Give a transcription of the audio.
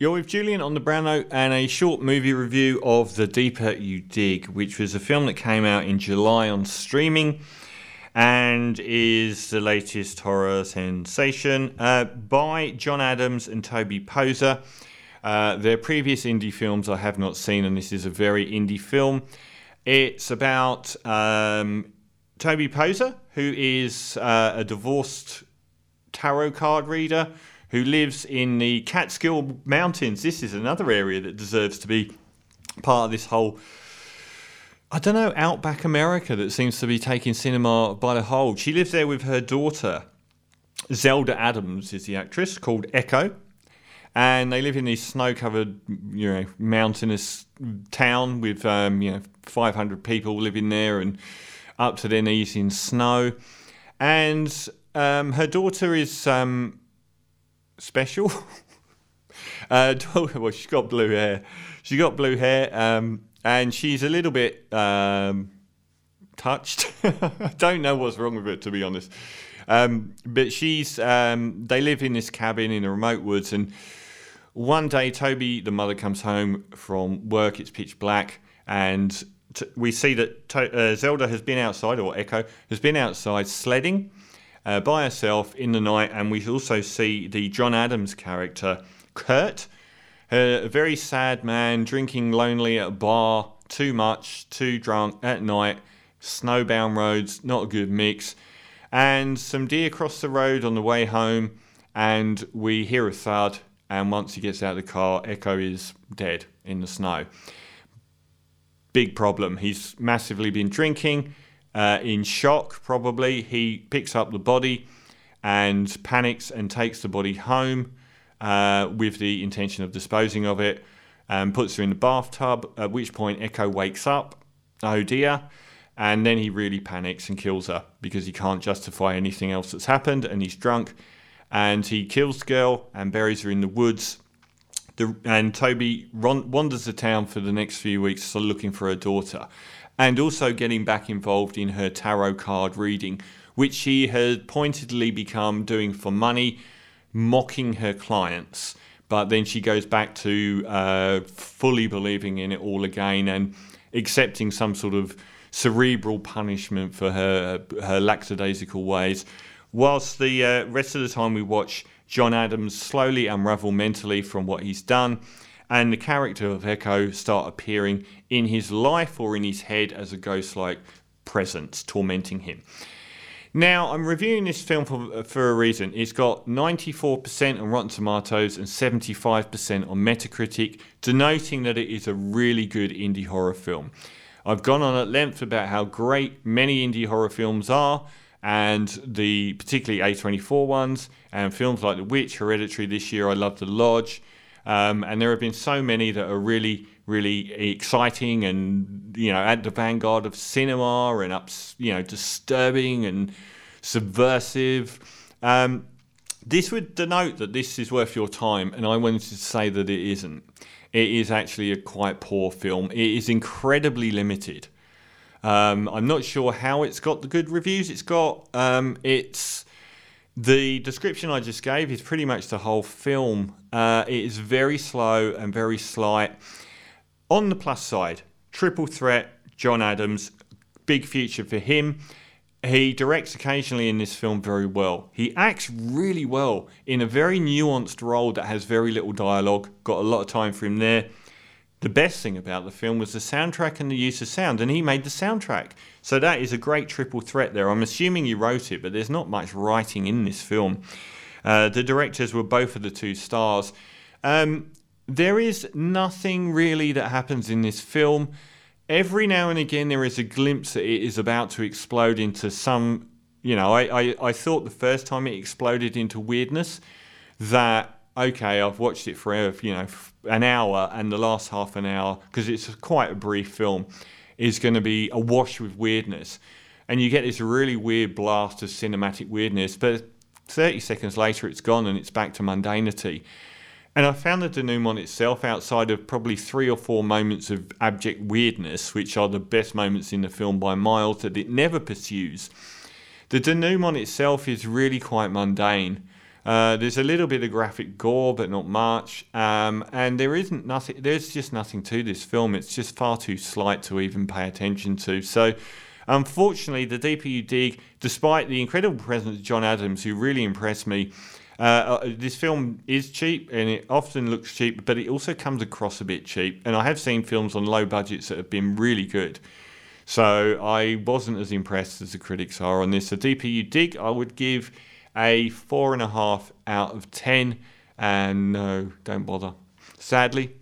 You're with Julian on the Brown Note and a short movie review of The Deeper You Dig, which was a film that came out in July on streaming and is the latest horror sensation uh, by John Adams and Toby Poser. Uh, their previous indie films I have not seen, and this is a very indie film. It's about um, Toby Poser, who is uh, a divorced tarot card reader who lives in the Catskill Mountains. This is another area that deserves to be part of this whole. I don't know, outback America that seems to be taking cinema by the hold. She lives there with her daughter. Zelda Adams is the actress, called Echo. And they live in this snow covered, you know, mountainous town with, um, you know, 500 people living there and up to their knees in snow. And um, her daughter is um, special. uh, well, she's got blue hair. She's got blue hair, um, and she's a little bit um, touched. I don't know what's wrong with it, to be honest. Um, but she's. Um, they live in this cabin in the remote woods, and one day Toby, the mother, comes home from work. It's pitch black, and t- we see that to- uh, Zelda has been outside, or Echo has been outside sledding uh, by herself in the night, and we also see the John Adams character, Kurt, a very sad man drinking lonely at a bar, too much, too drunk at night, snowbound roads, not a good mix, and some deer cross the road on the way home, and we hear a thud, and once he gets out of the car, Echo is dead in the snow. Big problem. He's massively been drinking uh, in shock, probably, he picks up the body and panics and takes the body home uh, with the intention of disposing of it and puts her in the bathtub, at which point Echo wakes up. Oh dear. And then he really panics and kills her because he can't justify anything else that's happened and he's drunk. And he kills the girl and buries her in the woods. The, and Toby wanders the town for the next few weeks looking for her daughter and also getting back involved in her tarot card reading, which she had pointedly become doing for money, mocking her clients. But then she goes back to uh, fully believing in it all again and accepting some sort of cerebral punishment for her her lackadaisical ways. Whilst the uh, rest of the time we watch John Adams slowly unravel mentally from what he's done and the character of Echo start appearing in his life or in his head as a ghost like presence tormenting him. Now, I'm reviewing this film for, for a reason. It's got 94% on Rotten Tomatoes and 75% on Metacritic, denoting that it is a really good indie horror film. I've gone on at length about how great many indie horror films are, and the particularly A24 ones, and films like The Witch, Hereditary this year, I love The Lodge, um, and there have been so many that are really, really exciting and, you know, at the vanguard of cinema and, ups, you know, disturbing and subversive. Um, this would denote that this is worth your time, and I wanted to say that it isn't. It is actually a quite poor film. It is incredibly limited. Um, I'm not sure how it's got the good reviews it's got. Um, it's the description I just gave is pretty much the whole film. Uh, it is very slow and very slight. On the plus side, triple threat, John Adams, big future for him. He directs occasionally in this film very well. He acts really well in a very nuanced role that has very little dialogue. Got a lot of time for him there. The best thing about the film was the soundtrack and the use of sound, and he made the soundtrack. So that is a great triple threat there. I'm assuming he wrote it, but there's not much writing in this film. Uh, the directors were both of the two stars. Um, there is nothing really that happens in this film. Every now and again, there is a glimpse that it is about to explode into some. You know, I, I, I thought the first time it exploded into weirdness that okay, I've watched it for uh, you know an hour, and the last half an hour because it's quite a brief film is going to be awash with weirdness, and you get this really weird blast of cinematic weirdness, but 30 seconds later it's gone and it's back to mundanity. And I found the denouement itself, outside of probably three or four moments of abject weirdness, which are the best moments in the film by miles, that it never pursues. The denouement itself is really quite mundane. Uh, there's a little bit of graphic gore, but not much. Um, and there isn't nothing. There's just nothing to this film. It's just far too slight to even pay attention to. So, unfortunately, the deeper you dig, despite the incredible presence of John Adams, who really impressed me, uh, uh, this film is cheap and it often looks cheap, but it also comes across a bit cheap. And I have seen films on low budgets that have been really good. So I wasn't as impressed as the critics are on this. The deeper you dig, I would give a four and a half out of ten. And no, don't bother. Sadly,